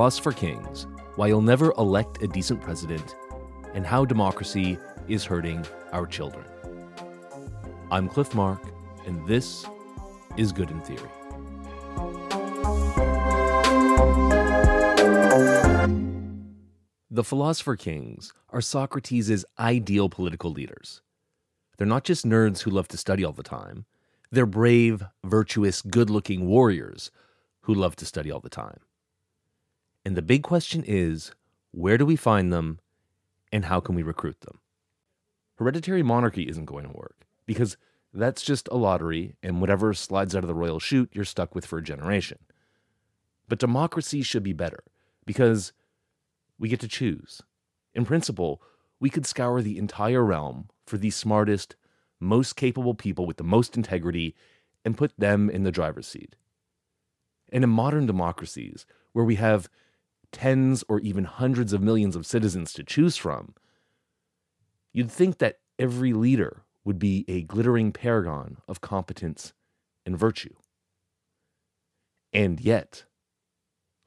Philosopher Kings Why You'll Never Elect a Decent President and How Democracy is Hurting Our Children. I'm Cliff Mark, and this is Good in Theory. The Philosopher Kings are Socrates' ideal political leaders. They're not just nerds who love to study all the time, they're brave, virtuous, good looking warriors who love to study all the time. And the big question is where do we find them and how can we recruit them? Hereditary monarchy isn't going to work because that's just a lottery, and whatever slides out of the royal chute, you're stuck with for a generation. But democracy should be better because we get to choose. In principle, we could scour the entire realm for the smartest, most capable people with the most integrity and put them in the driver's seat. And in modern democracies, where we have tens or even hundreds of millions of citizens to choose from, you'd think that every leader would be a glittering paragon of competence and virtue. And yet,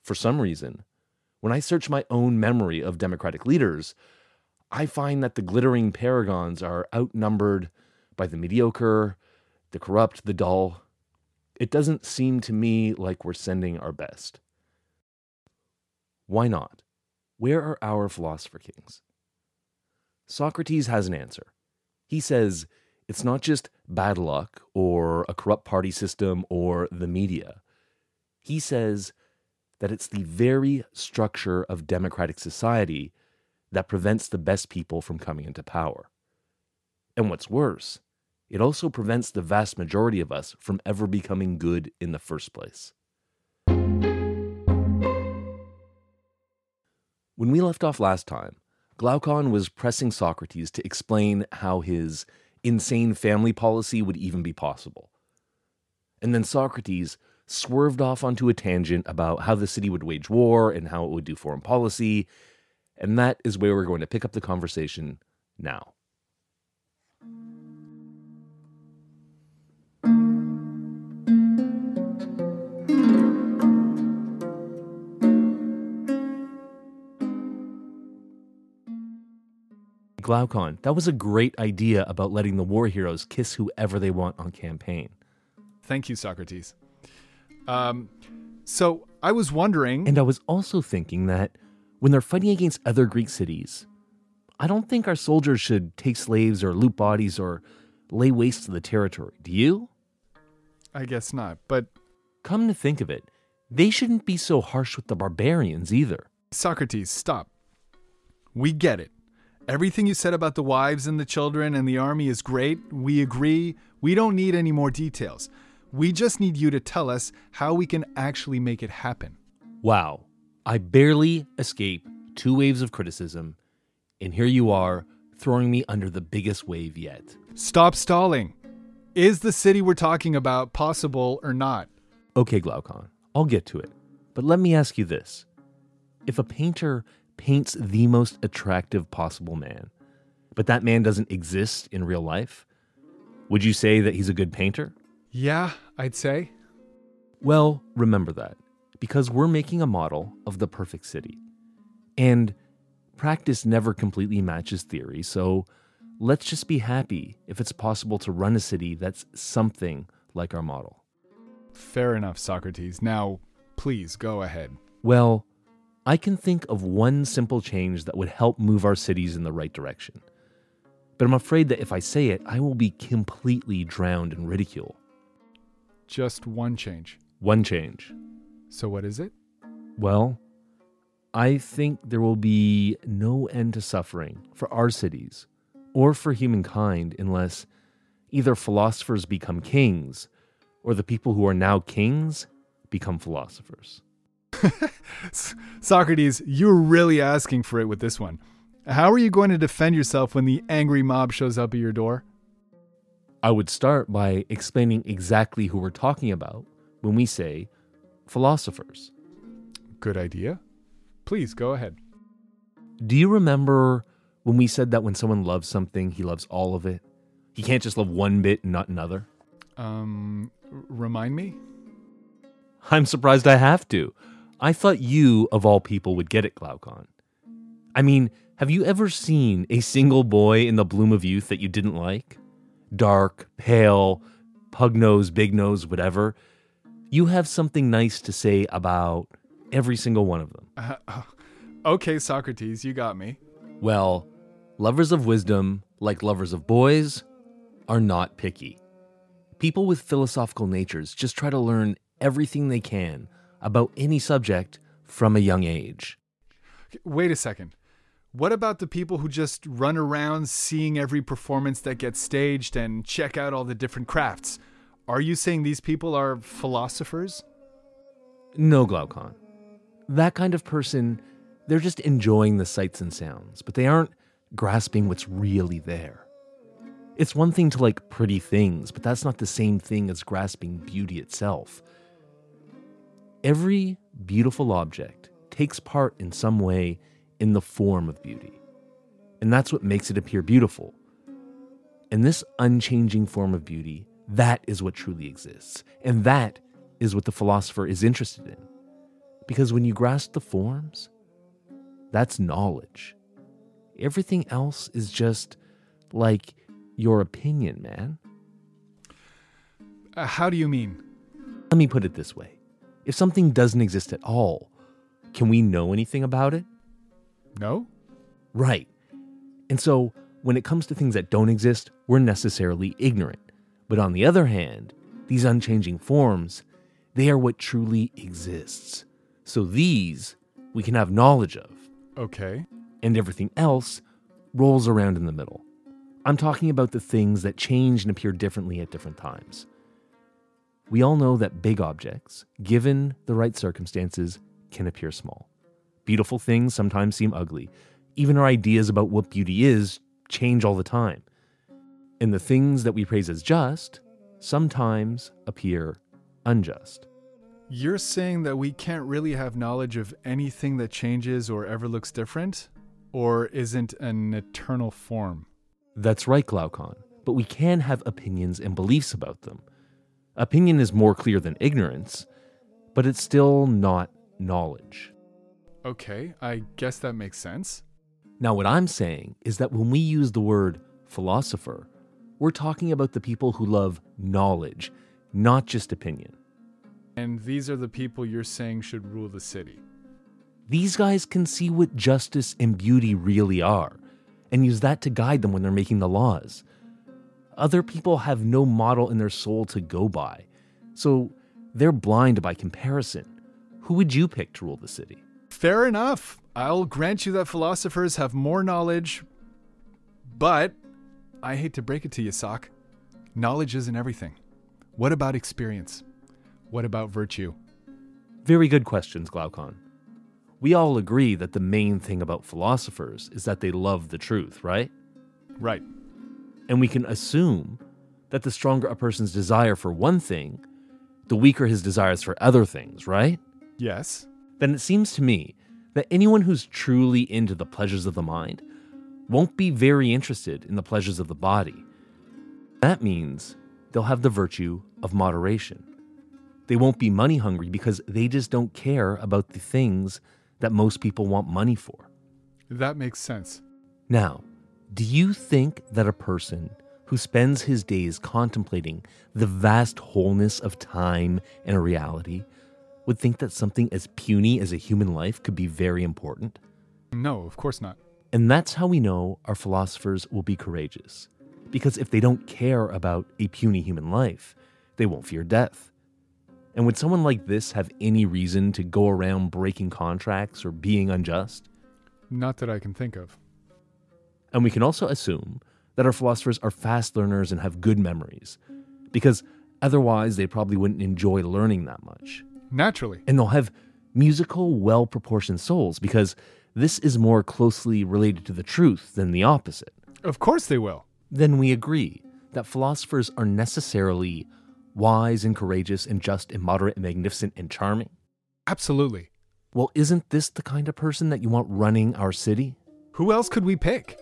for some reason, when I search my own memory of Democratic leaders, I find that the glittering paragons are outnumbered by the mediocre, the corrupt, the dull. It doesn't seem to me like we're sending our best. Why not? Where are our philosopher kings? Socrates has an answer. He says it's not just bad luck or a corrupt party system or the media. He says that it's the very structure of democratic society that prevents the best people from coming into power. And what's worse, it also prevents the vast majority of us from ever becoming good in the first place. When we left off last time, Glaucon was pressing Socrates to explain how his insane family policy would even be possible. And then Socrates swerved off onto a tangent about how the city would wage war and how it would do foreign policy. And that is where we're going to pick up the conversation now. Glaucon, that was a great idea about letting the war heroes kiss whoever they want on campaign. Thank you, Socrates. Um, so I was wondering. And I was also thinking that when they're fighting against other Greek cities, I don't think our soldiers should take slaves or loot bodies or lay waste to the territory. Do you? I guess not, but. Come to think of it, they shouldn't be so harsh with the barbarians either. Socrates, stop. We get it. Everything you said about the wives and the children and the army is great. We agree. We don't need any more details. We just need you to tell us how we can actually make it happen. Wow. I barely escape two waves of criticism, and here you are throwing me under the biggest wave yet. Stop stalling. Is the city we're talking about possible or not? Okay, Glaucon, I'll get to it. But let me ask you this if a painter paints the most attractive possible man, but that man doesn't exist in real life, would you say that he's a good painter? Yeah, I'd say. Well, remember that, because we're making a model of the perfect city. And practice never completely matches theory, so let's just be happy if it's possible to run a city that's something like our model. Fair enough, Socrates. Now, please go ahead. Well, I can think of one simple change that would help move our cities in the right direction. But I'm afraid that if I say it, I will be completely drowned in ridicule. Just one change. One change. So, what is it? Well, I think there will be no end to suffering for our cities or for humankind unless either philosophers become kings or the people who are now kings become philosophers. Socrates, you're really asking for it with this one. How are you going to defend yourself when the angry mob shows up at your door? I would start by explaining exactly who we're talking about when we say philosophers. Good idea. Please go ahead. Do you remember when we said that when someone loves something, he loves all of it? He can't just love one bit and not another? Um, remind me? I'm surprised I have to. I thought you, of all people, would get it, Glaucon. I mean, have you ever seen a single boy in the bloom of youth that you didn't like? Dark, pale, pug nose, big nose, whatever. You have something nice to say about every single one of them. Uh, okay, Socrates, you got me. Well, lovers of wisdom, like lovers of boys, are not picky. People with philosophical natures just try to learn everything they can about any subject from a young age. Wait a second. What about the people who just run around seeing every performance that gets staged and check out all the different crafts? Are you saying these people are philosophers? No, Glaucon. That kind of person, they're just enjoying the sights and sounds, but they aren't grasping what's really there. It's one thing to like pretty things, but that's not the same thing as grasping beauty itself. Every beautiful object takes part in some way in the form of beauty. And that's what makes it appear beautiful. And this unchanging form of beauty, that is what truly exists. And that is what the philosopher is interested in. Because when you grasp the forms, that's knowledge. Everything else is just like your opinion, man. Uh, how do you mean? Let me put it this way if something doesn't exist at all, can we know anything about it? No? Right. And so, when it comes to things that don't exist, we're necessarily ignorant. But on the other hand, these unchanging forms, they are what truly exists. So these we can have knowledge of. Okay. And everything else rolls around in the middle. I'm talking about the things that change and appear differently at different times. We all know that big objects, given the right circumstances, can appear small. Beautiful things sometimes seem ugly. Even our ideas about what beauty is change all the time. And the things that we praise as just sometimes appear unjust. You're saying that we can't really have knowledge of anything that changes or ever looks different? Or isn't an eternal form? That's right, Glaucon. But we can have opinions and beliefs about them. Opinion is more clear than ignorance, but it's still not knowledge. Okay, I guess that makes sense. Now, what I'm saying is that when we use the word philosopher, we're talking about the people who love knowledge, not just opinion. And these are the people you're saying should rule the city. These guys can see what justice and beauty really are and use that to guide them when they're making the laws. Other people have no model in their soul to go by, so they're blind by comparison. Who would you pick to rule the city? Fair enough. I'll grant you that philosophers have more knowledge, but I hate to break it to you, Sock. Knowledge isn't everything. What about experience? What about virtue? Very good questions, Glaucon. We all agree that the main thing about philosophers is that they love the truth, right? Right. And we can assume that the stronger a person's desire for one thing, the weaker his desires for other things, right? Yes. Then it seems to me that anyone who's truly into the pleasures of the mind won't be very interested in the pleasures of the body. That means they'll have the virtue of moderation. They won't be money hungry because they just don't care about the things that most people want money for. That makes sense. Now, do you think that a person who spends his days contemplating the vast wholeness of time and reality would think that something as puny as a human life could be very important? No, of course not. And that's how we know our philosophers will be courageous. Because if they don't care about a puny human life, they won't fear death. And would someone like this have any reason to go around breaking contracts or being unjust? Not that I can think of. And we can also assume that our philosophers are fast learners and have good memories, because otherwise they probably wouldn't enjoy learning that much. Naturally. And they'll have musical, well proportioned souls, because this is more closely related to the truth than the opposite. Of course they will. Then we agree that philosophers are necessarily wise and courageous and just and moderate and magnificent and charming? Absolutely. Well, isn't this the kind of person that you want running our city? Who else could we pick?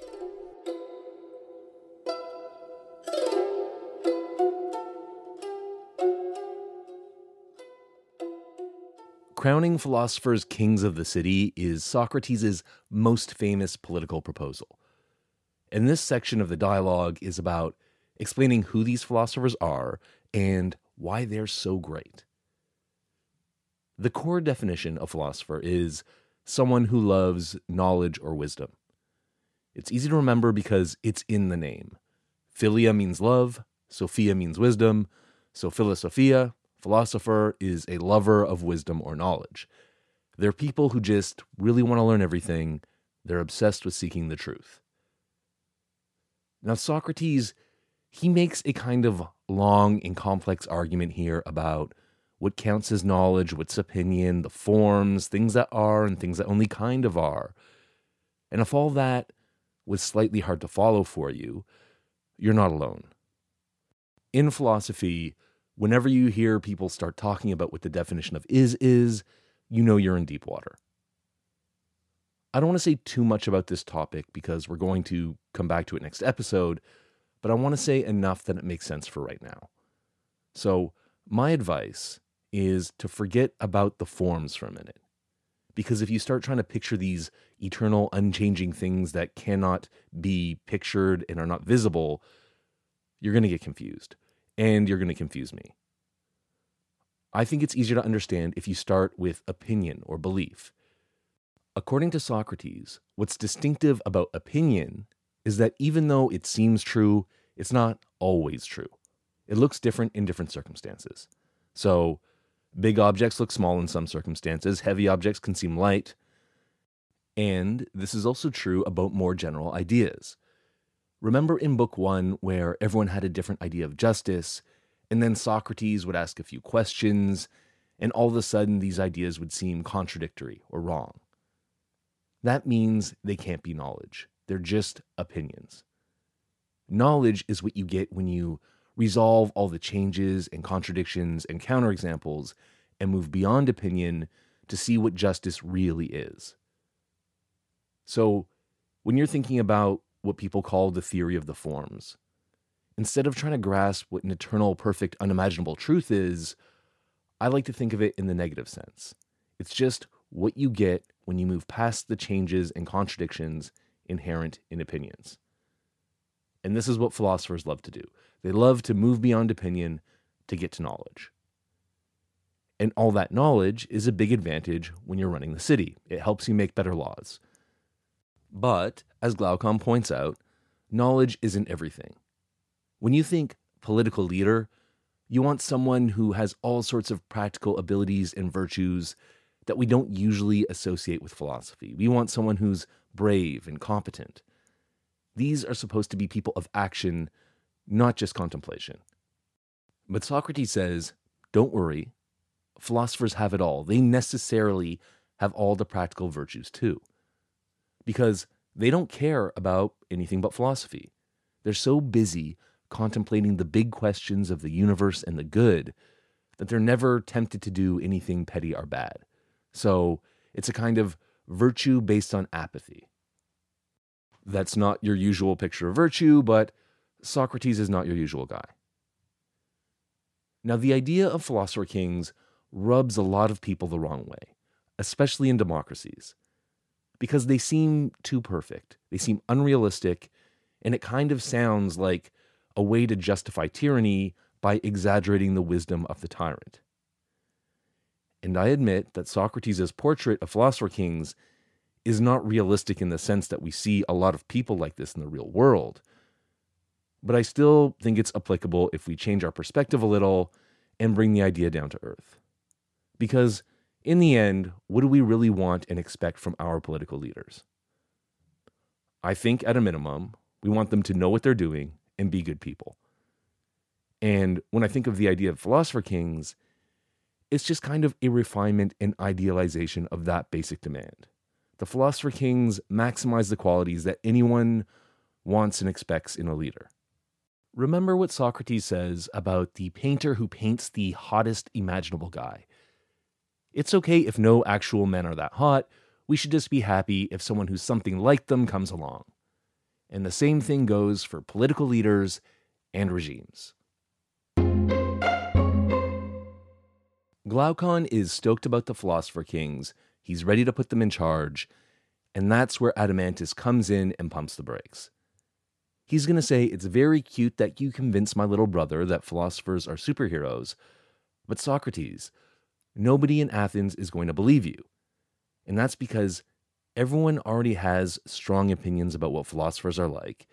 Crowning philosophers kings of the city is Socrates' most famous political proposal. And this section of the dialogue is about explaining who these philosophers are and why they're so great. The core definition of philosopher is someone who loves knowledge or wisdom. It's easy to remember because it's in the name. Philia means love, Sophia means wisdom, so philosophia, philosopher, is a lover of wisdom or knowledge. They're people who just really want to learn everything, they're obsessed with seeking the truth. Now, Socrates, he makes a kind of long and complex argument here about what counts as knowledge, what's opinion, the forms, things that are and things that only kind of are. And if all that was slightly hard to follow for you, you're not alone. In philosophy, whenever you hear people start talking about what the definition of is is, you know you're in deep water. I don't want to say too much about this topic because we're going to come back to it next episode, but I want to say enough that it makes sense for right now. So, my advice is to forget about the forms for a minute. Because if you start trying to picture these eternal, unchanging things that cannot be pictured and are not visible, you're going to get confused. And you're going to confuse me. I think it's easier to understand if you start with opinion or belief. According to Socrates, what's distinctive about opinion is that even though it seems true, it's not always true. It looks different in different circumstances. So, Big objects look small in some circumstances, heavy objects can seem light. And this is also true about more general ideas. Remember in Book One, where everyone had a different idea of justice, and then Socrates would ask a few questions, and all of a sudden these ideas would seem contradictory or wrong. That means they can't be knowledge, they're just opinions. Knowledge is what you get when you resolve all the changes and contradictions and counterexamples and move beyond opinion to see what justice really is. So, when you're thinking about what people call the theory of the forms, instead of trying to grasp what an eternal, perfect, unimaginable truth is, I like to think of it in the negative sense. It's just what you get when you move past the changes and contradictions inherent in opinions. And this is what philosophers love to do. They love to move beyond opinion to get to knowledge. And all that knowledge is a big advantage when you're running the city. It helps you make better laws. But, as Glaucon points out, knowledge isn't everything. When you think political leader, you want someone who has all sorts of practical abilities and virtues that we don't usually associate with philosophy. We want someone who's brave and competent. These are supposed to be people of action, not just contemplation. But Socrates says, don't worry, philosophers have it all. They necessarily have all the practical virtues too. Because they don't care about anything but philosophy. They're so busy contemplating the big questions of the universe and the good that they're never tempted to do anything petty or bad. So it's a kind of virtue based on apathy. That's not your usual picture of virtue, but Socrates is not your usual guy. Now, the idea of philosopher kings rubs a lot of people the wrong way, especially in democracies, because they seem too perfect, they seem unrealistic, and it kind of sounds like a way to justify tyranny by exaggerating the wisdom of the tyrant. And I admit that Socrates' portrait of philosopher kings is not realistic in the sense that we see a lot of people like this in the real world. But I still think it's applicable if we change our perspective a little and bring the idea down to earth. Because in the end, what do we really want and expect from our political leaders? I think at a minimum, we want them to know what they're doing and be good people. And when I think of the idea of philosopher kings, it's just kind of a refinement and idealization of that basic demand. The philosopher kings maximize the qualities that anyone wants and expects in a leader. Remember what Socrates says about the painter who paints the hottest imaginable guy. It's okay if no actual men are that hot, we should just be happy if someone who's something like them comes along. And the same thing goes for political leaders and regimes. Glaucon is stoked about the Philosopher Kings. He's ready to put them in charge. And that's where Adeimantus comes in and pumps the brakes. He's going to say, It's very cute that you convince my little brother that philosophers are superheroes. But Socrates, nobody in Athens is going to believe you. And that's because everyone already has strong opinions about what philosophers are like.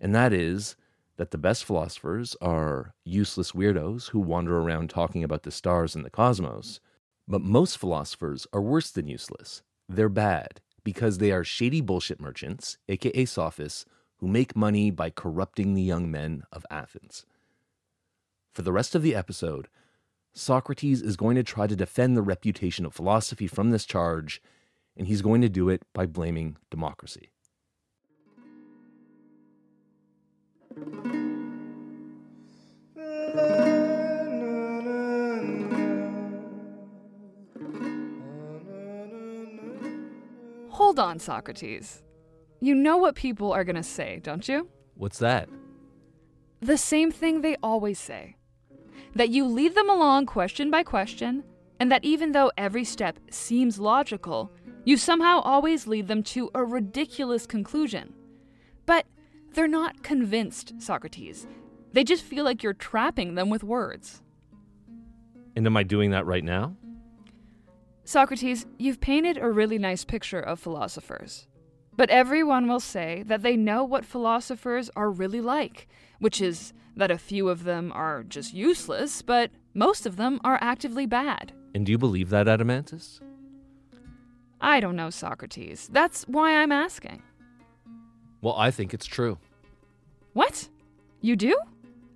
And that is that the best philosophers are useless weirdos who wander around talking about the stars and the cosmos. But most philosophers are worse than useless. They're bad because they are shady bullshit merchants, aka sophists, who make money by corrupting the young men of Athens. For the rest of the episode, Socrates is going to try to defend the reputation of philosophy from this charge, and he's going to do it by blaming democracy. Hold on, Socrates. You know what people are going to say, don't you? What's that? The same thing they always say that you lead them along question by question, and that even though every step seems logical, you somehow always lead them to a ridiculous conclusion. But they're not convinced, Socrates. They just feel like you're trapping them with words. And am I doing that right now? Socrates, you've painted a really nice picture of philosophers. But everyone will say that they know what philosophers are really like, which is that a few of them are just useless, but most of them are actively bad. And do you believe that, Adeimantus? I don't know, Socrates. That's why I'm asking. Well, I think it's true. What? You do?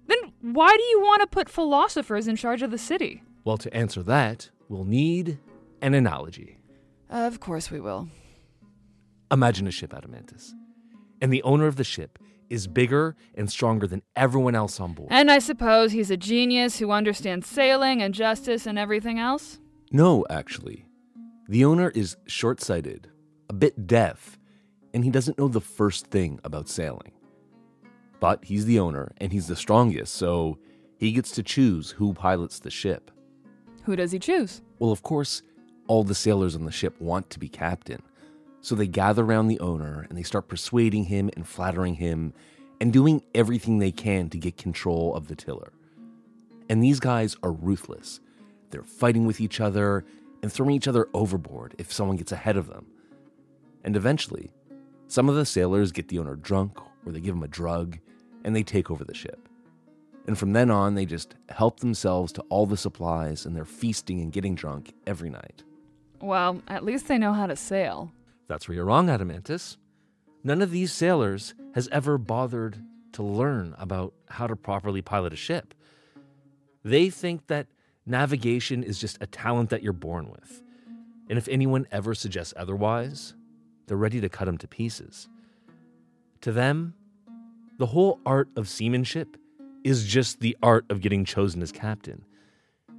Then why do you want to put philosophers in charge of the city? Well, to answer that, we'll need an analogy. Of course we will. Imagine a ship, Adeimantus. And the owner of the ship is bigger and stronger than everyone else on board. And I suppose he's a genius who understands sailing and justice and everything else? No, actually. The owner is short sighted, a bit deaf, and he doesn't know the first thing about sailing. But he's the owner and he's the strongest, so he gets to choose who pilots the ship. Who does he choose? Well, of course, all the sailors on the ship want to be captain. So they gather around the owner and they start persuading him and flattering him and doing everything they can to get control of the tiller. And these guys are ruthless. They're fighting with each other and throwing each other overboard if someone gets ahead of them. And eventually, some of the sailors get the owner drunk or they give him a drug and they take over the ship. And from then on, they just help themselves to all the supplies and they're feasting and getting drunk every night. Well, at least they know how to sail. That's where you're wrong, Adeimantus. None of these sailors has ever bothered to learn about how to properly pilot a ship. They think that navigation is just a talent that you're born with. And if anyone ever suggests otherwise, they're ready to cut them to pieces. To them, the whole art of seamanship is just the art of getting chosen as captain.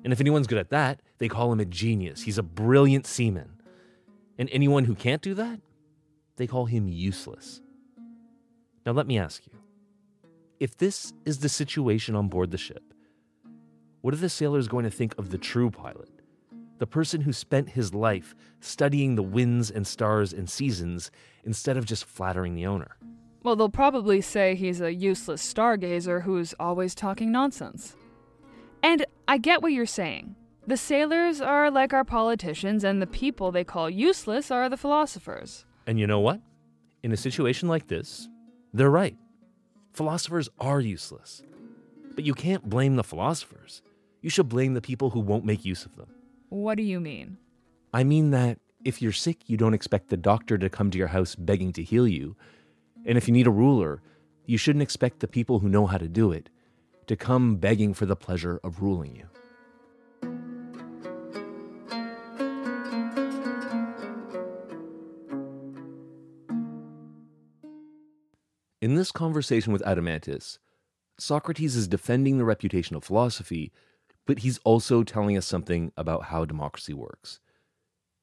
And if anyone's good at that, they call him a genius. He's a brilliant seaman. And anyone who can't do that, they call him useless. Now, let me ask you if this is the situation on board the ship, what are the sailors going to think of the true pilot? The person who spent his life studying the winds and stars and seasons instead of just flattering the owner. Well, they'll probably say he's a useless stargazer who's always talking nonsense. And I get what you're saying. The sailors are like our politicians, and the people they call useless are the philosophers. And you know what? In a situation like this, they're right. Philosophers are useless. But you can't blame the philosophers. You should blame the people who won't make use of them. What do you mean? I mean that if you're sick, you don't expect the doctor to come to your house begging to heal you. And if you need a ruler, you shouldn't expect the people who know how to do it to come begging for the pleasure of ruling you. This conversation with Adeimantus, Socrates is defending the reputation of philosophy, but he's also telling us something about how democracy works.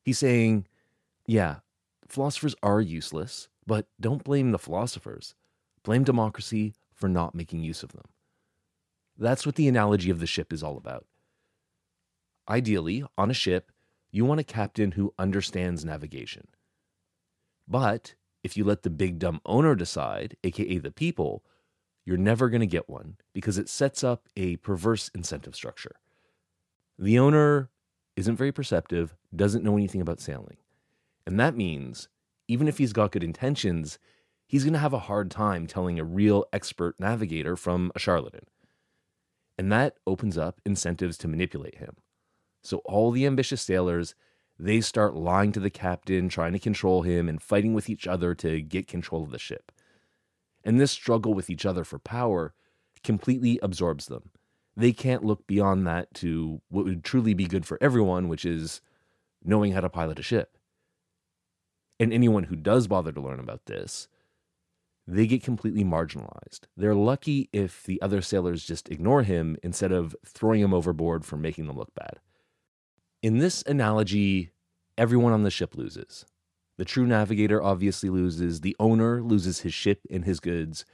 He's saying, yeah, philosophers are useless, but don't blame the philosophers. Blame democracy for not making use of them. That's what the analogy of the ship is all about. Ideally, on a ship, you want a captain who understands navigation. But if you let the big dumb owner decide, aka the people, you're never going to get one because it sets up a perverse incentive structure. The owner isn't very perceptive, doesn't know anything about sailing. And that means even if he's got good intentions, he's going to have a hard time telling a real expert navigator from a charlatan. And that opens up incentives to manipulate him. So all the ambitious sailors, they start lying to the captain, trying to control him, and fighting with each other to get control of the ship. And this struggle with each other for power completely absorbs them. They can't look beyond that to what would truly be good for everyone, which is knowing how to pilot a ship. And anyone who does bother to learn about this, they get completely marginalized. They're lucky if the other sailors just ignore him instead of throwing him overboard for making them look bad. In this analogy, everyone on the ship loses. The true navigator obviously loses, the owner loses his ship and his goods,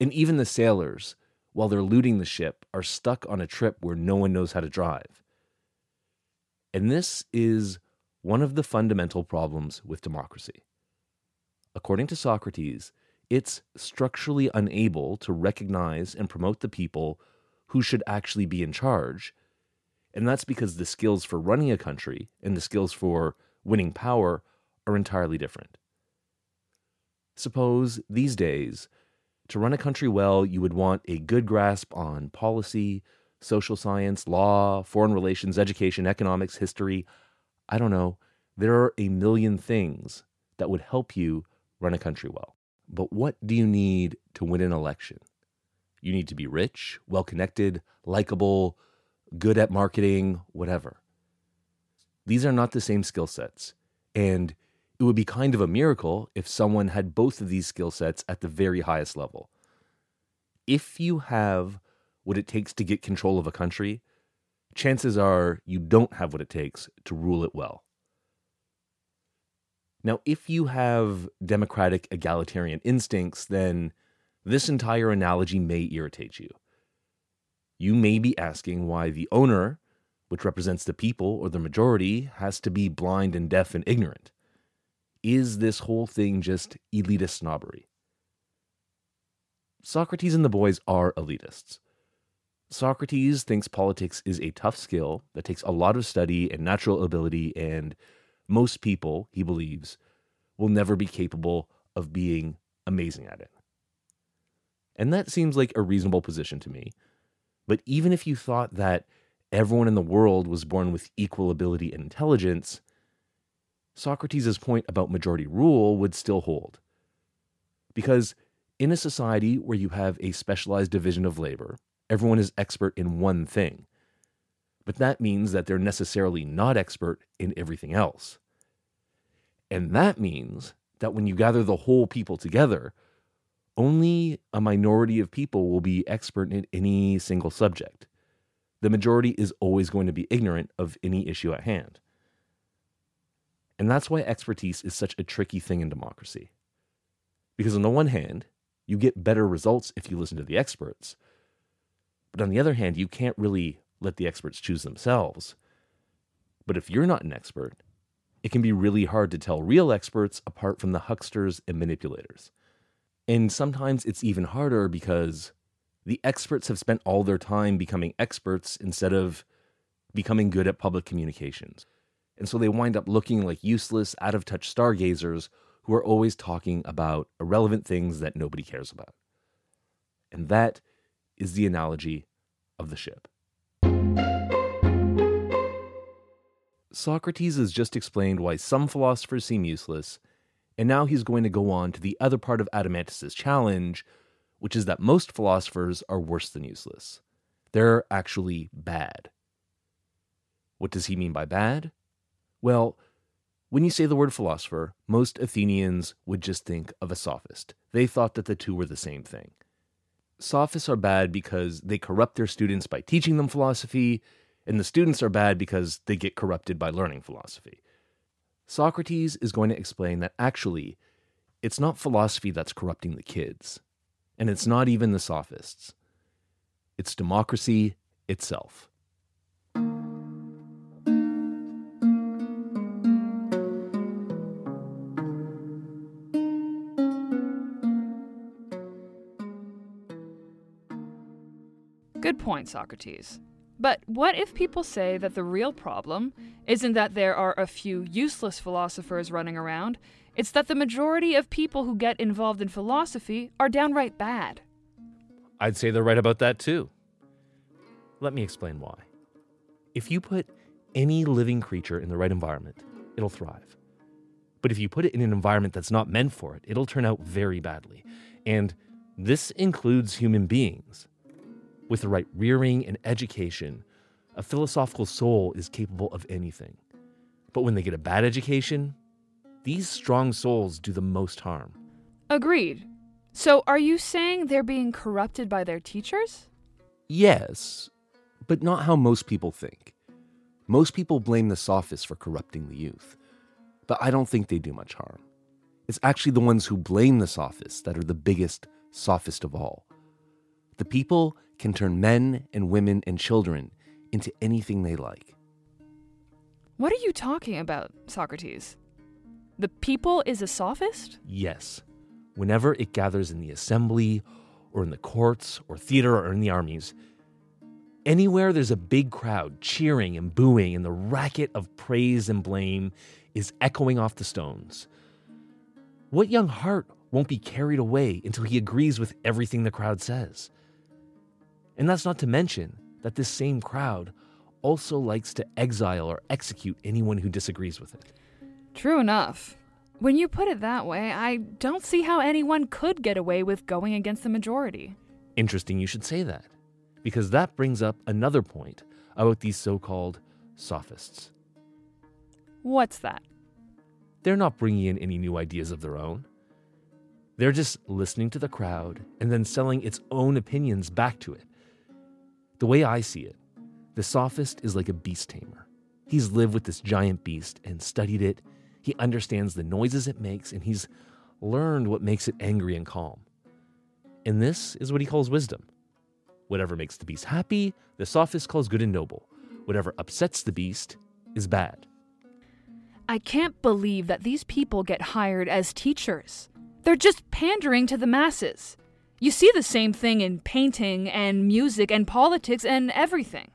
and even the sailors, while they're looting the ship, are stuck on a trip where no one knows how to drive. And this is one of the fundamental problems with democracy. According to Socrates, it's structurally unable to recognize and promote the people who should actually be in charge and that's because the skills for running a country and the skills for winning power are entirely different. Suppose these days, to run a country well, you would want a good grasp on policy, social science, law, foreign relations, education, economics, history. I don't know. There are a million things that would help you run a country well. But what do you need to win an election? You need to be rich, well connected, likable, good at marketing, whatever. These are not the same skill sets. And it would be kind of a miracle if someone had both of these skill sets at the very highest level. If you have what it takes to get control of a country, chances are you don't have what it takes to rule it well. Now, if you have democratic egalitarian instincts, then this entire analogy may irritate you you may be asking why the owner, which represents the people or the majority, has to be blind and deaf and ignorant. Is this whole thing just elitist snobbery? Socrates and the boys are elitists. Socrates thinks politics is a tough skill that takes a lot of study and natural ability, and most people, he believes, will never be capable of being amazing at it. And that seems like a reasonable position to me but even if you thought that everyone in the world was born with equal ability and intelligence, Socrates' point about majority rule would still hold. Because in a society where you have a specialized division of labor, everyone is expert in one thing. But that means that they're necessarily not expert in everything else. And that means that when you gather the whole people together, only a minority of people will be expert in any single subject. The majority is always going to be ignorant of any issue at hand. And that's why expertise is such a tricky thing in democracy. Because on the one hand, you get better results if you listen to the experts. But on the other hand, you can't really let the experts choose themselves. But if you're not an expert, it can be really hard to tell real experts apart from the hucksters and manipulators. And sometimes it's even harder because the experts have spent all their time becoming experts instead of becoming good at public communications. And so they wind up looking like useless, out of touch stargazers who are always talking about irrelevant things that nobody cares about. And that is the analogy of the ship. Socrates has just explained why some philosophers seem useless and now he's going to go on to the other part of Adeimantus's challenge, which is that most philosophers are worse than useless. They're actually bad. What does he mean by bad? Well, when you say the word philosopher, most Athenians would just think of a sophist. They thought that the two were the same thing. Sophists are bad because they corrupt their students by teaching them philosophy, and the students are bad because they get corrupted by learning philosophy. Socrates is going to explain that actually, it's not philosophy that's corrupting the kids, and it's not even the sophists. It's democracy itself. Good point, Socrates. But what if people say that the real problem isn't that there are a few useless philosophers running around, it's that the majority of people who get involved in philosophy are downright bad? I'd say they're right about that too. Let me explain why. If you put any living creature in the right environment, it'll thrive. But if you put it in an environment that's not meant for it, it'll turn out very badly. And this includes human beings. With the right rearing and education, a philosophical soul is capable of anything. But when they get a bad education, these strong souls do the most harm. Agreed. So are you saying they're being corrupted by their teachers? Yes, but not how most people think. Most people blame the sophists for corrupting the youth, but I don't think they do much harm. It's actually the ones who blame the sophists that are the biggest sophist of all. The people can turn men and women and children into anything they like. What are you talking about, Socrates? The people is a sophist? Yes, whenever it gathers in the assembly, or in the courts, or theater, or in the armies, anywhere there's a big crowd cheering and booing, and the racket of praise and blame is echoing off the stones. What young heart won't be carried away until he agrees with everything the crowd says? And that's not to mention that this same crowd also likes to exile or execute anyone who disagrees with it. True enough. When you put it that way, I don't see how anyone could get away with going against the majority. Interesting you should say that, because that brings up another point about these so called sophists. What's that? They're not bringing in any new ideas of their own. They're just listening to the crowd and then selling its own opinions back to it. The way I see it, the sophist is like a beast tamer. He's lived with this giant beast and studied it. He understands the noises it makes and he's learned what makes it angry and calm. And this is what he calls wisdom. Whatever makes the beast happy, the sophist calls good and noble. Whatever upsets the beast is bad. I can't believe that these people get hired as teachers. They're just pandering to the masses. You see the same thing in painting and music and politics and everything.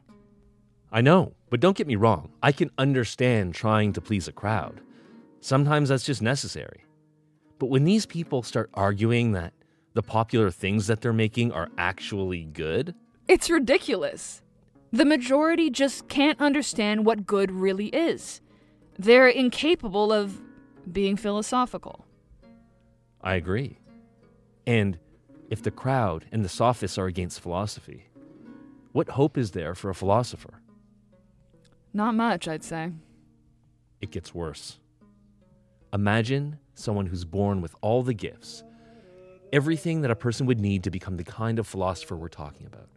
I know, but don't get me wrong. I can understand trying to please a crowd. Sometimes that's just necessary. But when these people start arguing that the popular things that they're making are actually good, It's ridiculous. The majority just can't understand what good really is. They're incapable of being philosophical. I agree. And if the crowd and the sophists are against philosophy, what hope is there for a philosopher? Not much, I'd say. It gets worse. Imagine someone who's born with all the gifts, everything that a person would need to become the kind of philosopher we're talking about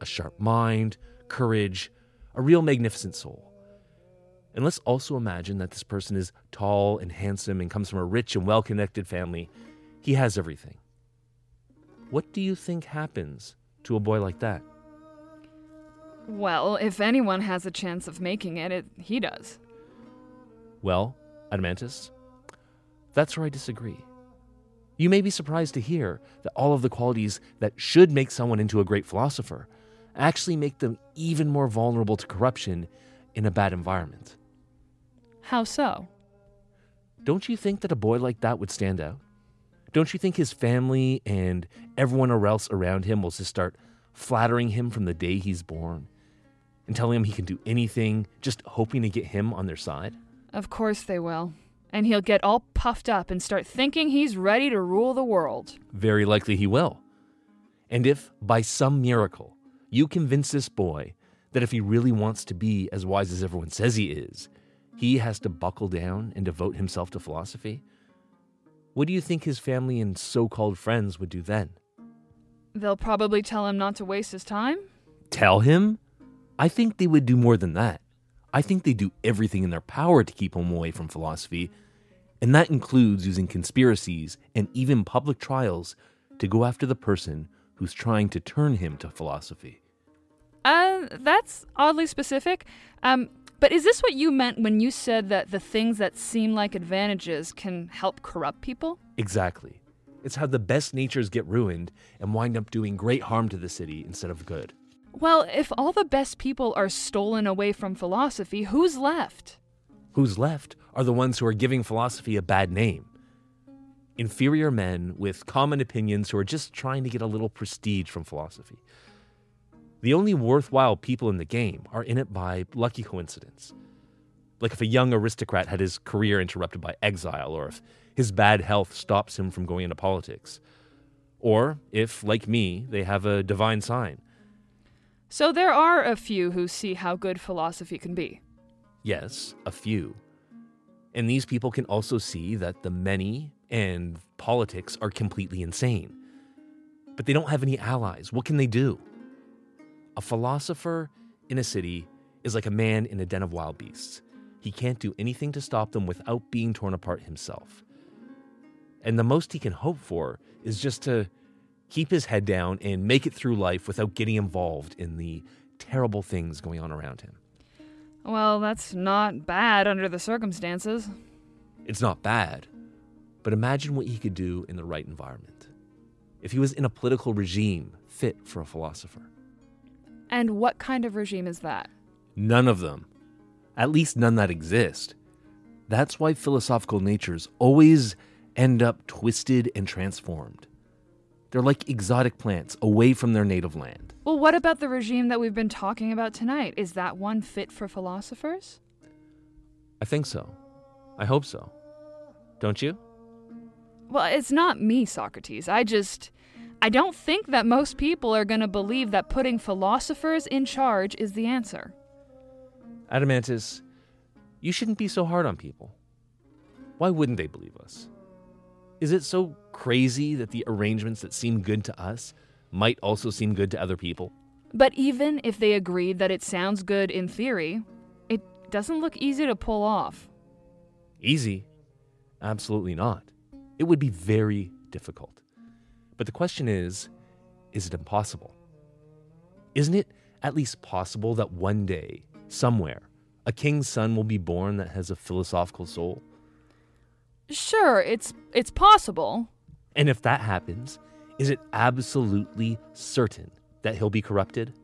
a sharp mind, courage, a real magnificent soul. And let's also imagine that this person is tall and handsome and comes from a rich and well connected family. He has everything. What do you think happens to a boy like that? Well, if anyone has a chance of making it, it he does. Well, Adeimantus, that's where I disagree. You may be surprised to hear that all of the qualities that should make someone into a great philosopher actually make them even more vulnerable to corruption in a bad environment. How so? Don't you think that a boy like that would stand out? Don't you think his family and everyone else around him will just start flattering him from the day he's born and telling him he can do anything, just hoping to get him on their side? Of course they will. And he'll get all puffed up and start thinking he's ready to rule the world. Very likely he will. And if, by some miracle, you convince this boy that if he really wants to be as wise as everyone says he is, he has to buckle down and devote himself to philosophy, what do you think his family and so called friends would do then? They'll probably tell him not to waste his time? Tell him? I think they would do more than that. I think they do everything in their power to keep him away from philosophy, and that includes using conspiracies and even public trials to go after the person who's trying to turn him to philosophy. Uh, that's oddly specific. Um, but is this what you meant when you said that the things that seem like advantages can help corrupt people? Exactly. It's how the best natures get ruined and wind up doing great harm to the city instead of good. Well, if all the best people are stolen away from philosophy, who's left? Who's left are the ones who are giving philosophy a bad name. Inferior men with common opinions who are just trying to get a little prestige from philosophy. The only worthwhile people in the game are in it by lucky coincidence. Like if a young aristocrat had his career interrupted by exile, or if his bad health stops him from going into politics. Or if, like me, they have a divine sign. So there are a few who see how good philosophy can be. Yes, a few. And these people can also see that the many and politics are completely insane. But they don't have any allies. What can they do? A philosopher in a city is like a man in a den of wild beasts. He can't do anything to stop them without being torn apart himself. And the most he can hope for is just to keep his head down and make it through life without getting involved in the terrible things going on around him. Well, that's not bad under the circumstances. It's not bad, but imagine what he could do in the right environment. If he was in a political regime fit for a philosopher. And what kind of regime is that? None of them. At least none that exist. That's why philosophical natures always end up twisted and transformed. They're like exotic plants away from their native land. Well, what about the regime that we've been talking about tonight? Is that one fit for philosophers? I think so. I hope so. Don't you? Well, it's not me, Socrates. I just. I don't think that most people are going to believe that putting philosophers in charge is the answer. Adeimantus, you shouldn't be so hard on people. Why wouldn't they believe us? Is it so crazy that the arrangements that seem good to us might also seem good to other people? But even if they agreed that it sounds good in theory, it doesn't look easy to pull off. Easy? Absolutely not. It would be very difficult. But the question is is it impossible? Isn't it at least possible that one day, somewhere, a king's son will be born that has a philosophical soul? Sure, it's it's possible. And if that happens, is it absolutely certain that he'll be corrupted?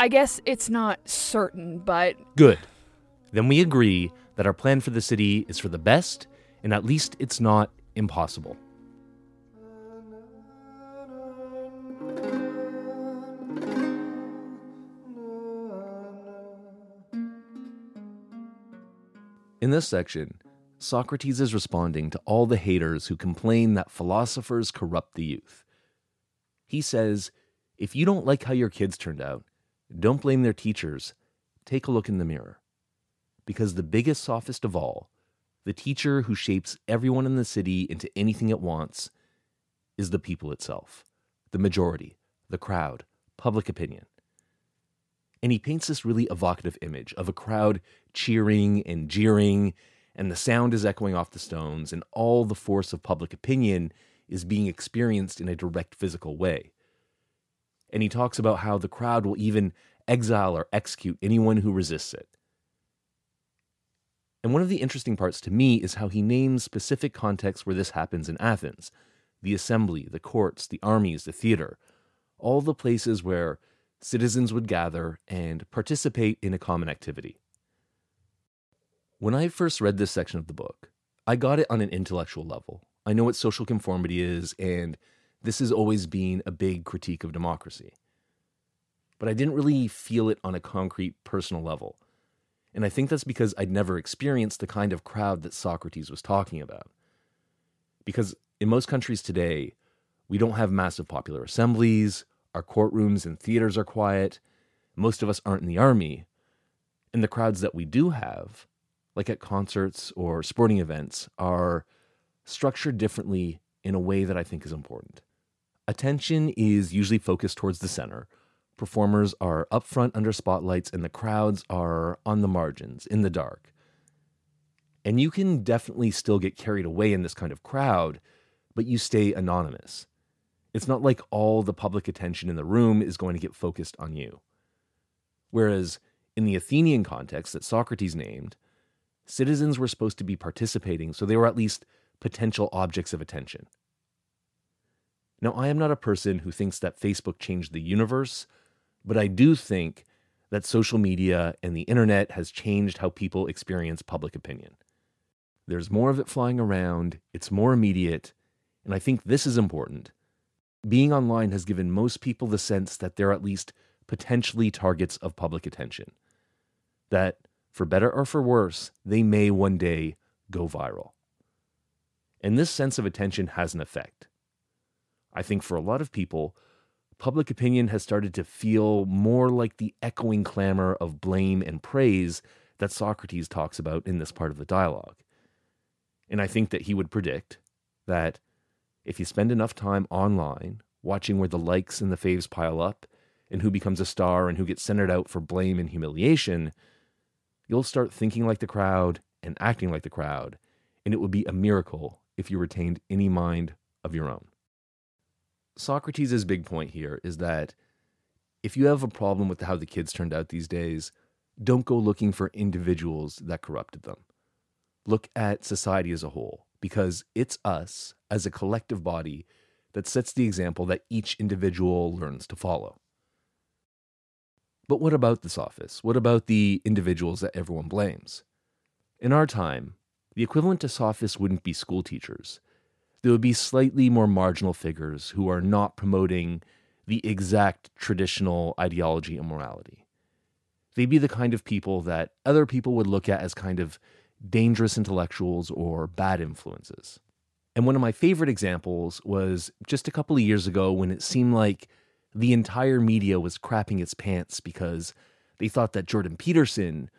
I guess it's not certain, but Good. Then we agree that our plan for the city is for the best, and at least it's not impossible. In this section, Socrates is responding to all the haters who complain that philosophers corrupt the youth. He says, if you don't like how your kids turned out, don't blame their teachers. Take a look in the mirror. Because the biggest sophist of all, the teacher who shapes everyone in the city into anything it wants, is the people itself, the majority, the crowd, public opinion. And he paints this really evocative image of a crowd cheering and jeering, and the sound is echoing off the stones, and all the force of public opinion is being experienced in a direct physical way. And he talks about how the crowd will even exile or execute anyone who resists it. And one of the interesting parts to me is how he names specific contexts where this happens in Athens the assembly, the courts, the armies, the theater, all the places where citizens would gather and participate in a common activity. When I first read this section of the book, I got it on an intellectual level. I know what social conformity is, and this has always been a big critique of democracy. But I didn't really feel it on a concrete personal level. And I think that's because I'd never experienced the kind of crowd that Socrates was talking about. Because in most countries today, we don't have massive popular assemblies, our courtrooms and theaters are quiet, most of us aren't in the army, and the crowds that we do have, like at concerts or sporting events, are structured differently in a way that I think is important. Attention is usually focused towards the center. Performers are up front under spotlights, and the crowds are on the margins, in the dark. And you can definitely still get carried away in this kind of crowd, but you stay anonymous. It's not like all the public attention in the room is going to get focused on you. Whereas in the Athenian context that Socrates named, citizens were supposed to be participating, so they were at least potential objects of attention. Now, I am not a person who thinks that Facebook changed the universe, But I do think that social media and the internet has changed how people experience public opinion. There's more of it flying around, it's more immediate, and I think this is important. Being online has given most people the sense that they're at least potentially targets of public attention. That, for better or for worse, they may one day go viral. And this sense of attention has an effect. I think for a lot of people, public opinion has started to feel more like the echoing clamor of blame and praise that Socrates talks about in this part of the dialogue. And I think that he would predict that if you spend enough time online watching where the likes and the faves pile up and who becomes a star and who gets centered out for blame and humiliation, you'll start thinking like the crowd and acting like the crowd, and it would be a miracle if you retained any mind of your own. Socrates' big point here is that if you have a problem with how the kids turned out these days, don't go looking for individuals that corrupted them. Look at society as a whole, because it's us as a collective body that sets the example that each individual learns to follow. But what about the sophists? What about the individuals that everyone blames? In our time, the equivalent to sophists wouldn't be school teachers. There would be slightly more marginal figures who are not promoting the exact traditional ideology and morality. They'd be the kind of people that other people would look at as kind of dangerous intellectuals or bad influences. And one of my favorite examples was just a couple of years ago when it seemed like the entire media was crapping its pants because they thought that Jordan Peterson,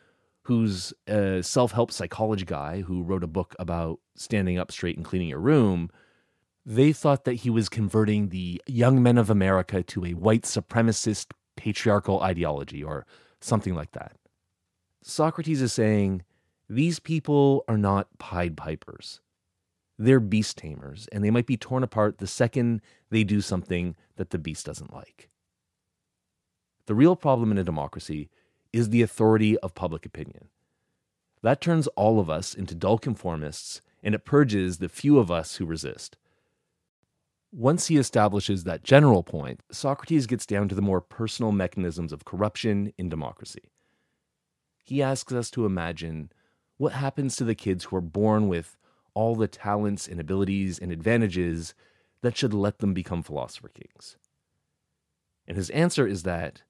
who's a self help psychology guy who wrote a book about standing up straight and cleaning your room, they thought that he was converting the young men of America to a white supremacist patriarchal ideology or something like that. Socrates is saying these people are not Pied Pipers. They're beast tamers, and they might be torn apart the second they do something that the beast doesn't like. The real problem in a democracy is the authority of public opinion. That turns all of us into dull conformists and it purges the few of us who resist. Once he establishes that general point, Socrates gets down to the more personal mechanisms of corruption in democracy. He asks us to imagine what happens to the kids who are born with all the talents and abilities and advantages that should let them become philosopher kings. And his answer is that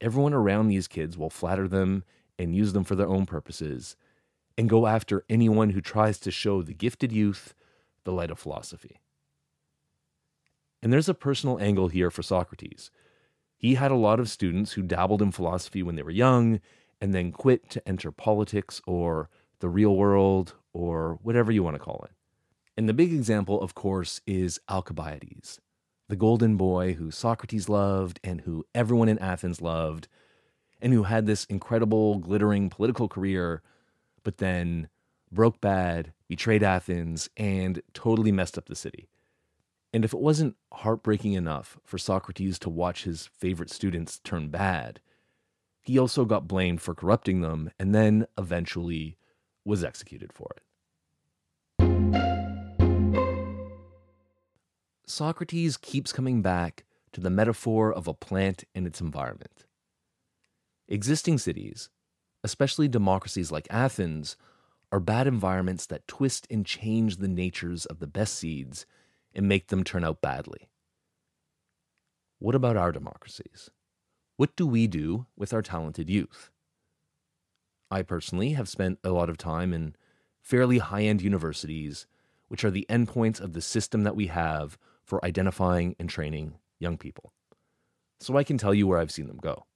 everyone around these kids will flatter them and use them for their own purposes, and go after anyone who tries to show the gifted youth the light of philosophy. And there's a personal angle here for Socrates. He had a lot of students who dabbled in philosophy when they were young and then quit to enter politics or the real world or whatever you want to call it. And the big example, of course, is Alcibiades, the golden boy who Socrates loved and who everyone in Athens loved, and who had this incredible, glittering political career, but then broke bad, betrayed Athens, and totally messed up the city. And if it wasn't heartbreaking enough for Socrates to watch his favorite students turn bad, he also got blamed for corrupting them and then eventually was executed for it. Socrates keeps coming back to the metaphor of a plant and its environment. Existing cities, especially democracies like Athens, are bad environments that twist and change the natures of the best seeds and make them turn out badly. What about our democracies? What do we do with our talented youth? I personally have spent a lot of time in fairly high end universities, which are the endpoints of the system that we have for identifying and training young people. So I can tell you where I've seen them go.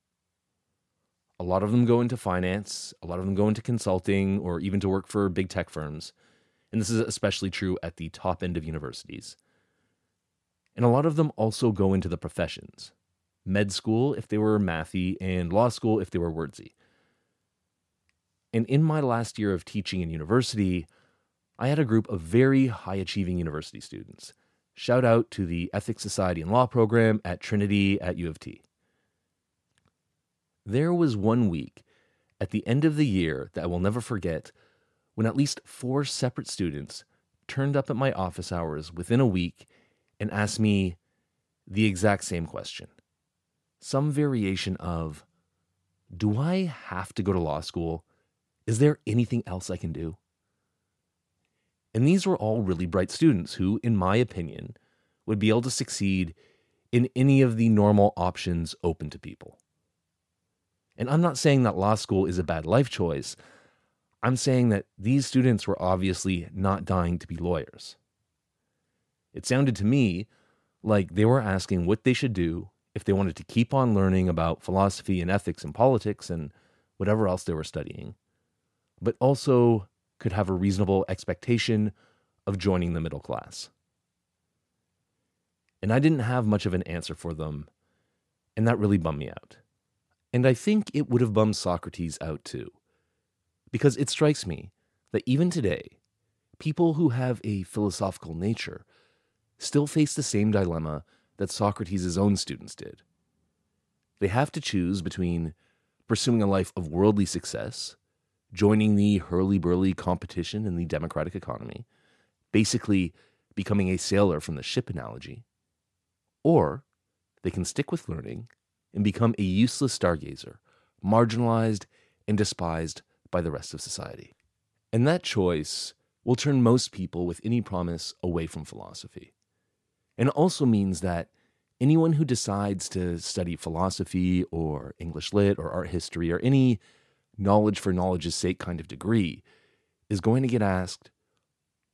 A lot of them go into finance, a lot of them go into consulting, or even to work for big tech firms. And this is especially true at the top end of universities. And a lot of them also go into the professions med school if they were mathy, and law school if they were wordsy. And in my last year of teaching in university, I had a group of very high achieving university students Shout out to the Ethics Society and Law program at Trinity at U of T. There was one week at the end of the year that I will never forget when at least four separate students turned up at my office hours within a week and asked me the exact same question. Some variation of Do I have to go to law school? Is there anything else I can do? And these were all really bright students who, in my opinion, would be able to succeed in any of the normal options open to people. And I'm not saying that law school is a bad life choice. I'm saying that these students were obviously not dying to be lawyers. It sounded to me like they were asking what they should do if they wanted to keep on learning about philosophy and ethics and politics and whatever else they were studying, but also could have a reasonable expectation of joining the middle class. And I didn't have much of an answer for them, and that really bummed me out. And I think it would have bummed Socrates out too, because it strikes me that even today, people who have a philosophical nature still face the same dilemma that Socrates' own students did. They have to choose between pursuing a life of worldly success, joining the hurly burly competition in the democratic economy, basically becoming a sailor from the ship analogy, or they can stick with learning and become a useless stargazer, marginalized and despised by the rest of society. And that choice will turn most people with any promise away from philosophy. And it also means that anyone who decides to study philosophy or English lit or art history or any knowledge for knowledge's sake kind of degree is going to get asked,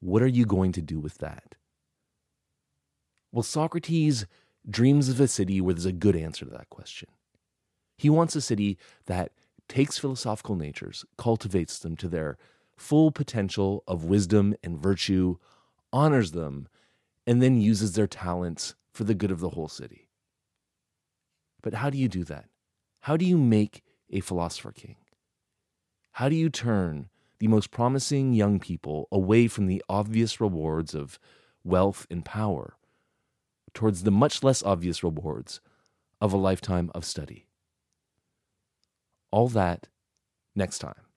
What are you going to do with that? Well, Socrates dreams of a city where there's a good answer to that question. He wants a city that takes philosophical natures, cultivates them to their full potential of wisdom and virtue, honors them, and then uses their talents for the good of the whole city. But how do you do that? How do you make a philosopher king? How do you turn the most promising young people away from the obvious rewards of wealth and power towards the much less obvious rewards of a lifetime of study. All that next time.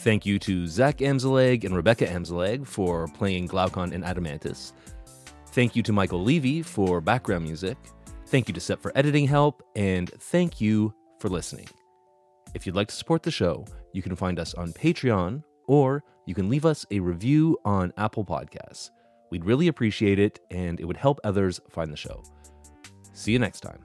Thank you to Zach Amzaleg and Rebecca Amzaleg for playing Glaucon and Adeimantus. Thank you to Michael Levy for background music. Thank you to Set for editing help. And thank you for listening. If you'd like to support the show, you can find us on Patreon or you can leave us a review on Apple Podcasts. We'd really appreciate it and it would help others find the show. See you next time.